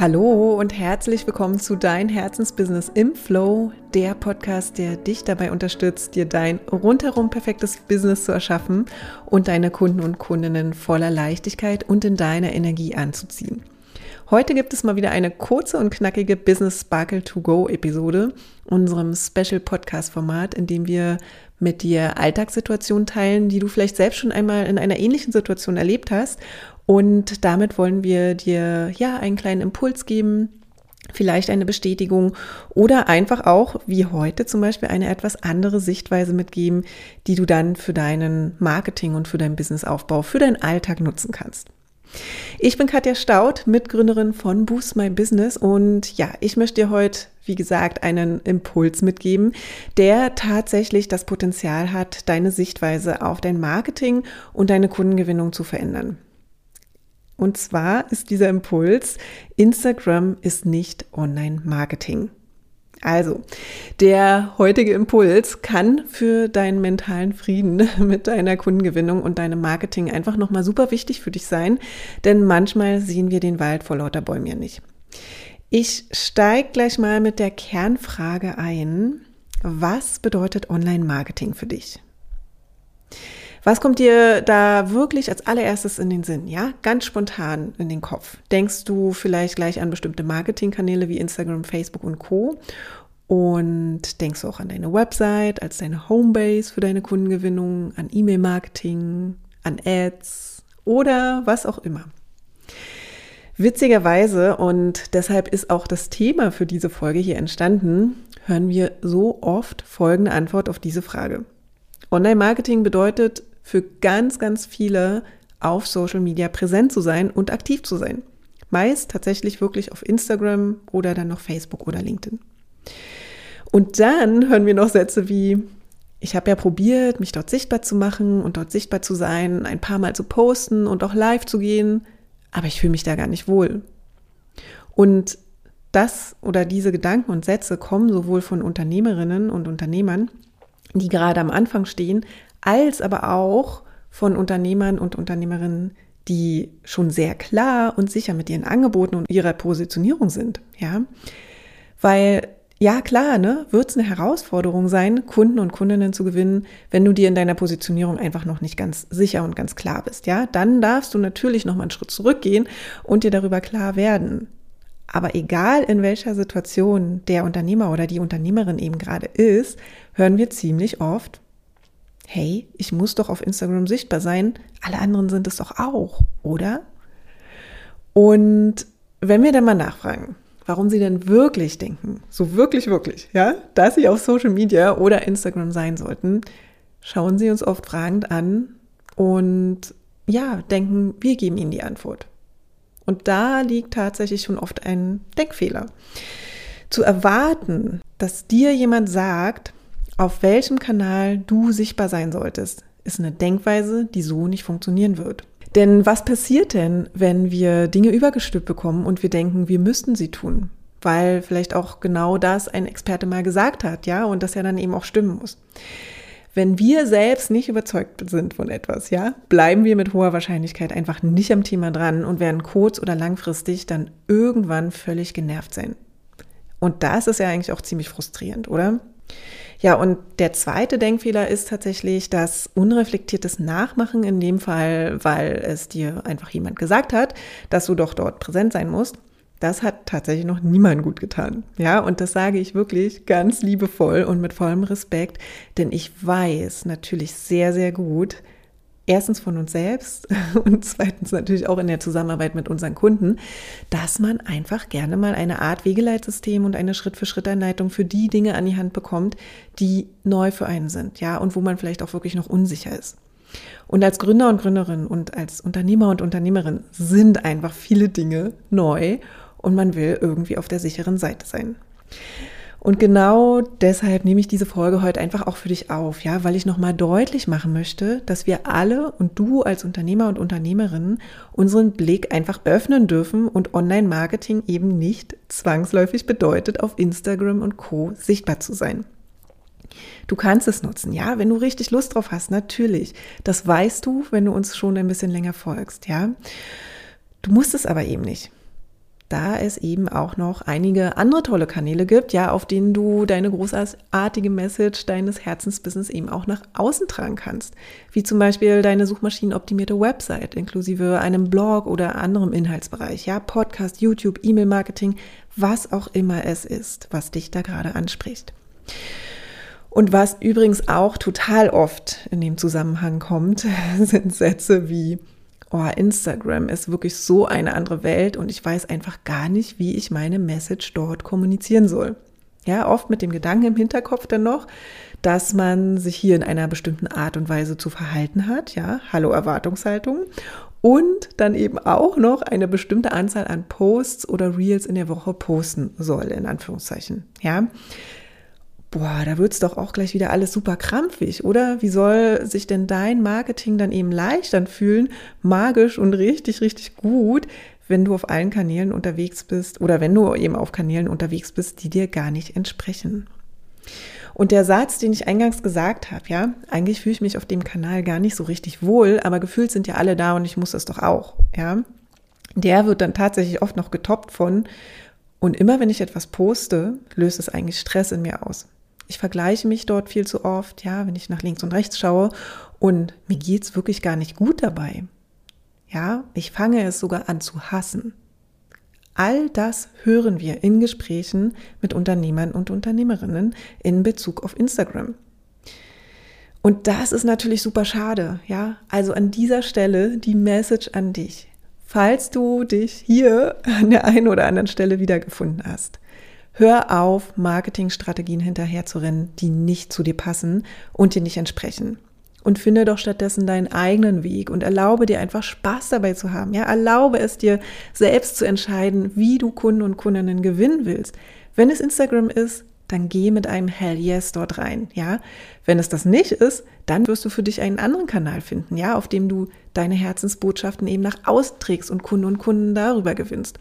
Hallo und herzlich willkommen zu Dein Herzensbusiness im Flow, der Podcast, der dich dabei unterstützt, dir dein rundherum perfektes Business zu erschaffen und deine Kunden und Kundinnen voller Leichtigkeit und in deiner Energie anzuziehen. Heute gibt es mal wieder eine kurze und knackige Business Sparkle to Go Episode, unserem Special Podcast Format, in dem wir mit dir Alltagssituationen teilen, die du vielleicht selbst schon einmal in einer ähnlichen Situation erlebt hast und damit wollen wir dir ja einen kleinen Impuls geben, vielleicht eine Bestätigung oder einfach auch, wie heute zum Beispiel, eine etwas andere Sichtweise mitgeben, die du dann für deinen Marketing und für deinen Businessaufbau, für deinen Alltag nutzen kannst. Ich bin Katja Staud, Mitgründerin von Boost My Business und ja, ich möchte dir heute, wie gesagt, einen Impuls mitgeben, der tatsächlich das Potenzial hat, deine Sichtweise auf dein Marketing und deine Kundengewinnung zu verändern. Und zwar ist dieser Impuls, Instagram ist nicht Online-Marketing. Also, der heutige Impuls kann für deinen mentalen Frieden mit deiner Kundengewinnung und deinem Marketing einfach nochmal super wichtig für dich sein, denn manchmal sehen wir den Wald vor lauter Bäumen ja nicht. Ich steige gleich mal mit der Kernfrage ein. Was bedeutet Online-Marketing für dich? Was kommt dir da wirklich als allererstes in den Sinn? Ja, ganz spontan in den Kopf. Denkst du vielleicht gleich an bestimmte Marketingkanäle wie Instagram, Facebook und Co. Und denkst du auch an deine Website als deine Homebase für deine Kundengewinnung, an E-Mail-Marketing, an Ads oder was auch immer. Witzigerweise, und deshalb ist auch das Thema für diese Folge hier entstanden, hören wir so oft folgende Antwort auf diese Frage. Online-Marketing bedeutet für ganz, ganz viele auf Social Media präsent zu sein und aktiv zu sein. Meist tatsächlich wirklich auf Instagram oder dann noch Facebook oder LinkedIn. Und dann hören wir noch Sätze wie, ich habe ja probiert, mich dort sichtbar zu machen und dort sichtbar zu sein, ein paar Mal zu posten und auch live zu gehen, aber ich fühle mich da gar nicht wohl. Und das oder diese Gedanken und Sätze kommen sowohl von Unternehmerinnen und Unternehmern, die gerade am Anfang stehen, als aber auch von Unternehmern und Unternehmerinnen, die schon sehr klar und sicher mit ihren Angeboten und ihrer Positionierung sind, ja. Weil, ja klar, ne, wird es eine Herausforderung sein, Kunden und Kundinnen zu gewinnen, wenn du dir in deiner Positionierung einfach noch nicht ganz sicher und ganz klar bist, ja. Dann darfst du natürlich noch mal einen Schritt zurückgehen und dir darüber klar werden. Aber egal in welcher Situation der Unternehmer oder die Unternehmerin eben gerade ist, hören wir ziemlich oft, hey, ich muss doch auf Instagram sichtbar sein, alle anderen sind es doch auch, oder? Und wenn wir dann mal nachfragen, warum sie denn wirklich denken, so wirklich, wirklich, ja, dass sie auf Social Media oder Instagram sein sollten, schauen sie uns oft fragend an und ja, denken, wir geben ihnen die Antwort. Und da liegt tatsächlich schon oft ein Denkfehler. Zu erwarten, dass dir jemand sagt, auf welchem Kanal du sichtbar sein solltest, ist eine Denkweise, die so nicht funktionieren wird. Denn was passiert denn, wenn wir Dinge übergestülpt bekommen und wir denken, wir müssten sie tun? Weil vielleicht auch genau das ein Experte mal gesagt hat, ja, und das ja dann eben auch stimmen muss. Wenn wir selbst nicht überzeugt sind von etwas, ja, bleiben wir mit hoher Wahrscheinlichkeit einfach nicht am Thema dran und werden kurz- oder langfristig dann irgendwann völlig genervt sein. Und das ist ja eigentlich auch ziemlich frustrierend, oder? Ja, und der zweite Denkfehler ist tatsächlich das unreflektiertes Nachmachen, in dem Fall, weil es dir einfach jemand gesagt hat, dass du doch dort präsent sein musst. Das hat tatsächlich noch niemand gut getan. Ja, und das sage ich wirklich ganz liebevoll und mit vollem Respekt, denn ich weiß natürlich sehr, sehr gut, erstens von uns selbst und zweitens natürlich auch in der Zusammenarbeit mit unseren Kunden, dass man einfach gerne mal eine Art Wegeleitsystem und eine Schritt-für-Schritt-Anleitung für die Dinge an die Hand bekommt, die neu für einen sind, ja, und wo man vielleicht auch wirklich noch unsicher ist. Und als Gründer und Gründerin und als Unternehmer und Unternehmerin sind einfach viele Dinge neu und man will irgendwie auf der sicheren Seite sein. Und genau deshalb nehme ich diese Folge heute einfach auch für dich auf, ja, weil ich nochmal deutlich machen möchte, dass wir alle und du als Unternehmer und Unternehmerin unseren Blick einfach öffnen dürfen und Online-Marketing eben nicht zwangsläufig bedeutet, auf Instagram und Co. sichtbar zu sein. Du kannst es nutzen, ja, wenn du richtig Lust drauf hast, natürlich. Das weißt du, wenn du uns schon ein bisschen länger folgst, ja. Du musst es aber eben nicht. Da es eben auch noch einige andere tolle Kanäle gibt, ja, auf denen du deine großartige Message deines Herzensbusiness eben auch nach außen tragen kannst. Wie zum Beispiel deine suchmaschinenoptimierte Website inklusive einem Blog oder anderem Inhaltsbereich, ja, Podcast, YouTube, E-Mail-Marketing, was auch immer es ist, was dich da gerade anspricht. Und was übrigens auch total oft in dem Zusammenhang kommt, sind Sätze wie, oh, Instagram ist wirklich so eine andere Welt und ich weiß einfach gar nicht, wie ich meine Message dort kommunizieren soll. Ja, oft mit dem Gedanken im Hinterkopf dann noch, dass man sich hier in einer bestimmten Art und Weise zu verhalten hat, ja, hallo Erwartungshaltung und dann eben auch noch eine bestimmte Anzahl an Posts oder Reels in der Woche posten soll, in Anführungszeichen, ja boah, da wird's doch auch gleich wieder alles super krampfig, oder? Wie soll sich denn dein Marketing dann eben leicht anfühlen, magisch und richtig, richtig gut, wenn du auf allen Kanälen unterwegs bist oder wenn du eben auf Kanälen unterwegs bist, die dir gar nicht entsprechen? Und der Satz, den ich eingangs gesagt habe, ja, eigentlich fühle ich mich auf dem Kanal gar nicht so richtig wohl, aber gefühlt sind ja alle da und ich muss das doch auch, ja. Der wird dann tatsächlich oft noch getoppt von, und immer wenn ich etwas poste, löst es eigentlich Stress in mir aus. Ich vergleiche mich dort viel zu oft, ja, wenn ich nach links und rechts schaue und mir geht's wirklich gar nicht gut dabei. Ja, ich fange es sogar an zu hassen. All das hören wir in Gesprächen mit Unternehmern und Unternehmerinnen in Bezug auf Instagram. Und das ist natürlich super schade, ja? Also an dieser Stelle die Message an dich. Falls du dich hier an der einen oder anderen Stelle wiedergefunden hast, Hör auf, Marketingstrategien hinterherzurennen, die nicht zu dir passen und dir nicht entsprechen. Und finde doch stattdessen deinen eigenen Weg und erlaube dir einfach Spaß dabei zu haben. Ja, erlaube es dir selbst zu entscheiden, wie du Kunden und Kundinnen gewinnen willst. Wenn es Instagram ist, dann geh mit einem Hell Yes dort rein, ja. Wenn es das nicht ist, dann wirst du für dich einen anderen Kanal finden, ja, auf dem du deine Herzensbotschaften eben nach außen trägst und Kunden und Kunden darüber gewinnst.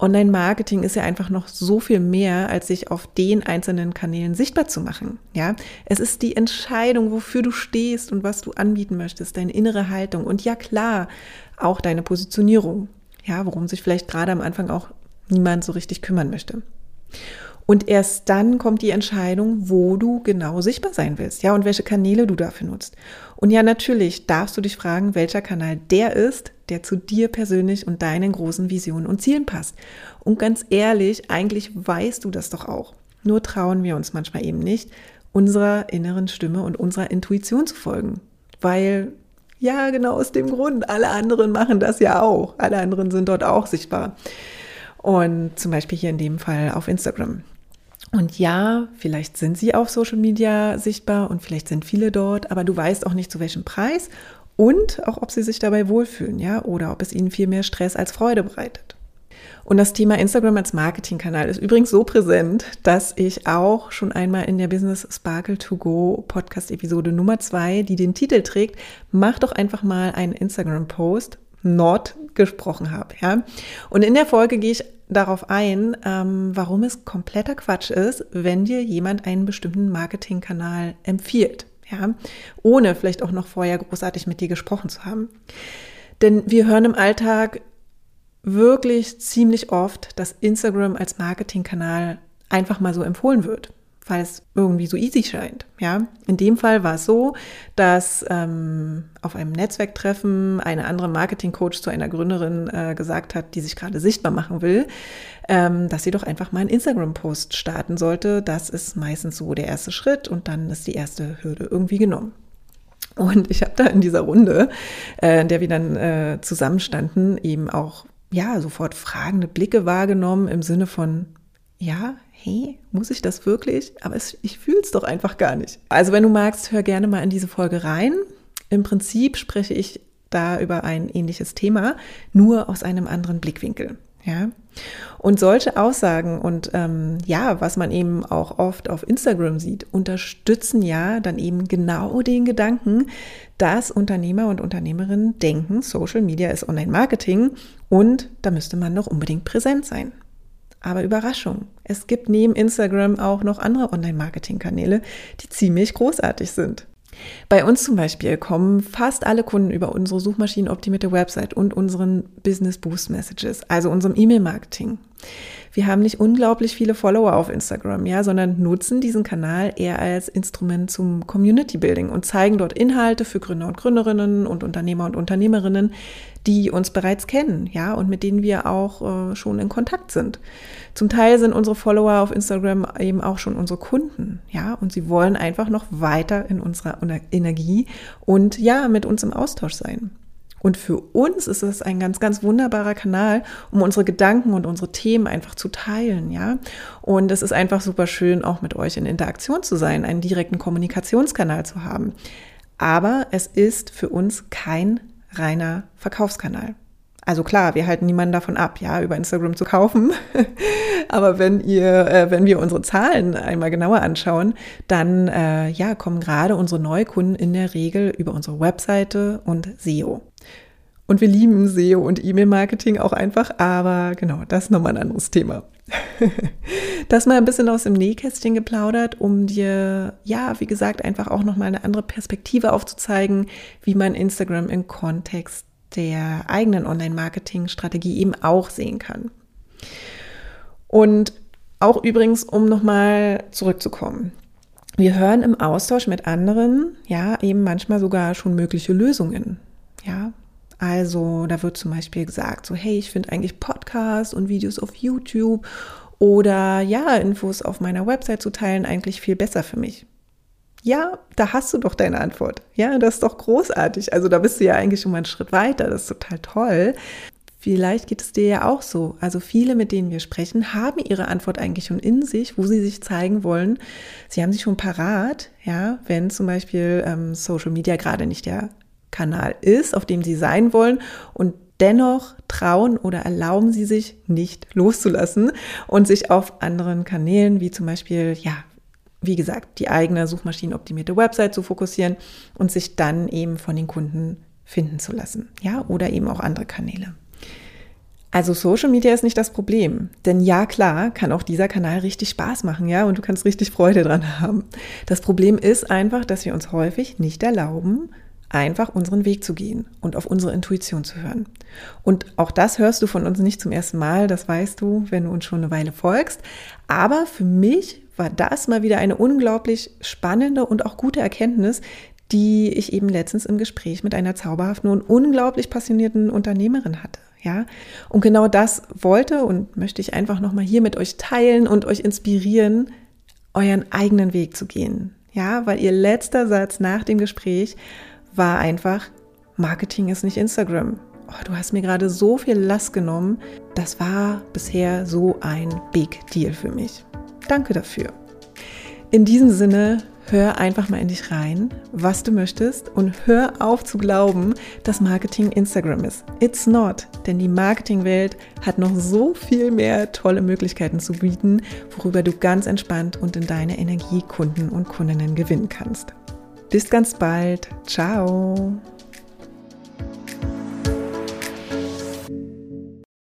Online-Marketing ist ja einfach noch so viel mehr, als sich auf den einzelnen Kanälen sichtbar zu machen. Ja, es ist die Entscheidung, wofür du stehst und was du anbieten möchtest, deine innere Haltung und ja klar, auch deine Positionierung. Ja, worum sich vielleicht gerade am Anfang auch niemand so richtig kümmern möchte. Und erst dann kommt die Entscheidung, wo du genau sichtbar sein willst, ja, und welche Kanäle du dafür nutzt. Und ja, natürlich darfst du dich fragen, welcher Kanal der ist, der zu dir persönlich und deinen großen Visionen und Zielen passt. Und ganz ehrlich, eigentlich weißt du das doch auch. Nur trauen wir uns manchmal eben nicht, unserer inneren Stimme und unserer Intuition zu folgen. Weil, ja, genau aus dem Grund, alle anderen machen das ja auch. Alle anderen sind dort auch sichtbar. Und zum Beispiel hier in dem Fall auf Instagram. Und ja, vielleicht sind sie auf Social Media sichtbar und vielleicht sind viele dort, aber du weißt auch nicht zu welchem Preis und auch, ob sie sich dabei wohlfühlen, ja, oder ob es ihnen viel mehr Stress als Freude bereitet. Und das Thema Instagram als Marketingkanal ist übrigens so präsent, dass ich auch schon einmal in der Business Sparkle to Go Podcast Episode Nummer zwei, die den Titel trägt, mach doch einfach mal einen Instagram Post, not gesprochen habe, ja. Und in der Folge gehe ich darauf ein, ähm, warum es kompletter Quatsch ist, wenn dir jemand einen bestimmten Marketingkanal empfiehlt ja, ohne vielleicht auch noch vorher großartig mit dir gesprochen zu haben. Denn wir hören im Alltag wirklich ziemlich oft, dass Instagram als Marketingkanal einfach mal so empfohlen wird weil es irgendwie so easy scheint. Ja, in dem Fall war es so, dass ähm, auf einem Netzwerktreffen eine andere Marketingcoach zu einer Gründerin äh, gesagt hat, die sich gerade sichtbar machen will, ähm, dass sie doch einfach mal einen Instagram-Post starten sollte. Das ist meistens so der erste Schritt und dann ist die erste Hürde irgendwie genommen. Und ich habe da in dieser Runde, äh, in der wir dann äh, zusammenstanden, eben auch ja sofort fragende Blicke wahrgenommen im Sinne von ja, hey, muss ich das wirklich? Aber es, ich fühle es doch einfach gar nicht. Also wenn du magst, hör gerne mal in diese Folge rein. Im Prinzip spreche ich da über ein ähnliches Thema, nur aus einem anderen Blickwinkel. Ja. Und solche Aussagen und ähm, ja, was man eben auch oft auf Instagram sieht, unterstützen ja dann eben genau den Gedanken, dass Unternehmer und Unternehmerinnen denken, Social Media ist Online-Marketing und da müsste man doch unbedingt präsent sein. Aber Überraschung, es gibt neben Instagram auch noch andere Online-Marketing-Kanäle, die ziemlich großartig sind. Bei uns zum Beispiel kommen fast alle Kunden über unsere suchmaschinenoptimierte Website und unseren Business Boost Messages, also unserem E-Mail-Marketing. Wir haben nicht unglaublich viele Follower auf Instagram, ja, sondern nutzen diesen Kanal eher als Instrument zum Community Building und zeigen dort Inhalte für Gründer und Gründerinnen und Unternehmer und Unternehmerinnen, die uns bereits kennen, ja, und mit denen wir auch äh, schon in Kontakt sind. Zum Teil sind unsere Follower auf Instagram eben auch schon unsere Kunden, ja, und sie wollen einfach noch weiter in unserer Energie und ja, mit uns im Austausch sein. Und für uns ist es ein ganz, ganz wunderbarer Kanal, um unsere Gedanken und unsere Themen einfach zu teilen, ja. Und es ist einfach super schön, auch mit euch in Interaktion zu sein, einen direkten Kommunikationskanal zu haben. Aber es ist für uns kein reiner Verkaufskanal. Also klar, wir halten niemanden davon ab, ja, über Instagram zu kaufen. Aber wenn ihr, äh, wenn wir unsere Zahlen einmal genauer anschauen, dann äh, ja, kommen gerade unsere Neukunden in der Regel über unsere Webseite und SEO. Und wir lieben SEO und E-Mail-Marketing auch einfach, aber genau, das ist nochmal ein anderes Thema. das mal ein bisschen aus dem Nähkästchen geplaudert, um dir, ja, wie gesagt, einfach auch nochmal eine andere Perspektive aufzuzeigen, wie man Instagram im Kontext der eigenen Online-Marketing-Strategie eben auch sehen kann. Und auch übrigens, um nochmal zurückzukommen. Wir hören im Austausch mit anderen, ja, eben manchmal sogar schon mögliche Lösungen. Also da wird zum Beispiel gesagt, so hey, ich finde eigentlich Podcasts und Videos auf YouTube oder ja, Infos auf meiner Website zu teilen eigentlich viel besser für mich. Ja, da hast du doch deine Antwort. Ja, das ist doch großartig. Also da bist du ja eigentlich schon mal einen Schritt weiter. Das ist total toll. Vielleicht geht es dir ja auch so. Also viele, mit denen wir sprechen, haben ihre Antwort eigentlich schon in sich, wo sie sich zeigen wollen. Sie haben sich schon parat, ja, wenn zum Beispiel ähm, Social Media gerade nicht der Kanal ist, auf dem sie sein wollen und dennoch trauen oder erlauben sie sich nicht loszulassen und sich auf anderen Kanälen wie zum Beispiel, ja, wie gesagt, die eigene suchmaschinenoptimierte Website zu fokussieren und sich dann eben von den Kunden finden zu lassen, ja, oder eben auch andere Kanäle. Also Social Media ist nicht das Problem, denn ja klar, kann auch dieser Kanal richtig Spaß machen, ja, und du kannst richtig Freude dran haben. Das Problem ist einfach, dass wir uns häufig nicht erlauben, einfach unseren Weg zu gehen und auf unsere Intuition zu hören. Und auch das hörst du von uns nicht zum ersten Mal, das weißt du, wenn du uns schon eine Weile folgst. Aber für mich war das mal wieder eine unglaublich spannende und auch gute Erkenntnis, die ich eben letztens im Gespräch mit einer zauberhaften und unglaublich passionierten Unternehmerin hatte. Ja, und genau das wollte und möchte ich einfach nochmal hier mit euch teilen und euch inspirieren, euren eigenen Weg zu gehen. Ja, weil ihr letzter Satz nach dem Gespräch war einfach, Marketing ist nicht Instagram. Oh, du hast mir gerade so viel Last genommen. Das war bisher so ein Big Deal für mich. Danke dafür. In diesem Sinne, hör einfach mal in dich rein, was du möchtest und hör auf zu glauben, dass Marketing Instagram ist. It's not, denn die Marketingwelt hat noch so viel mehr tolle Möglichkeiten zu bieten, worüber du ganz entspannt und in deine Energie Kunden und Kundinnen gewinnen kannst. Bis ganz bald. Ciao.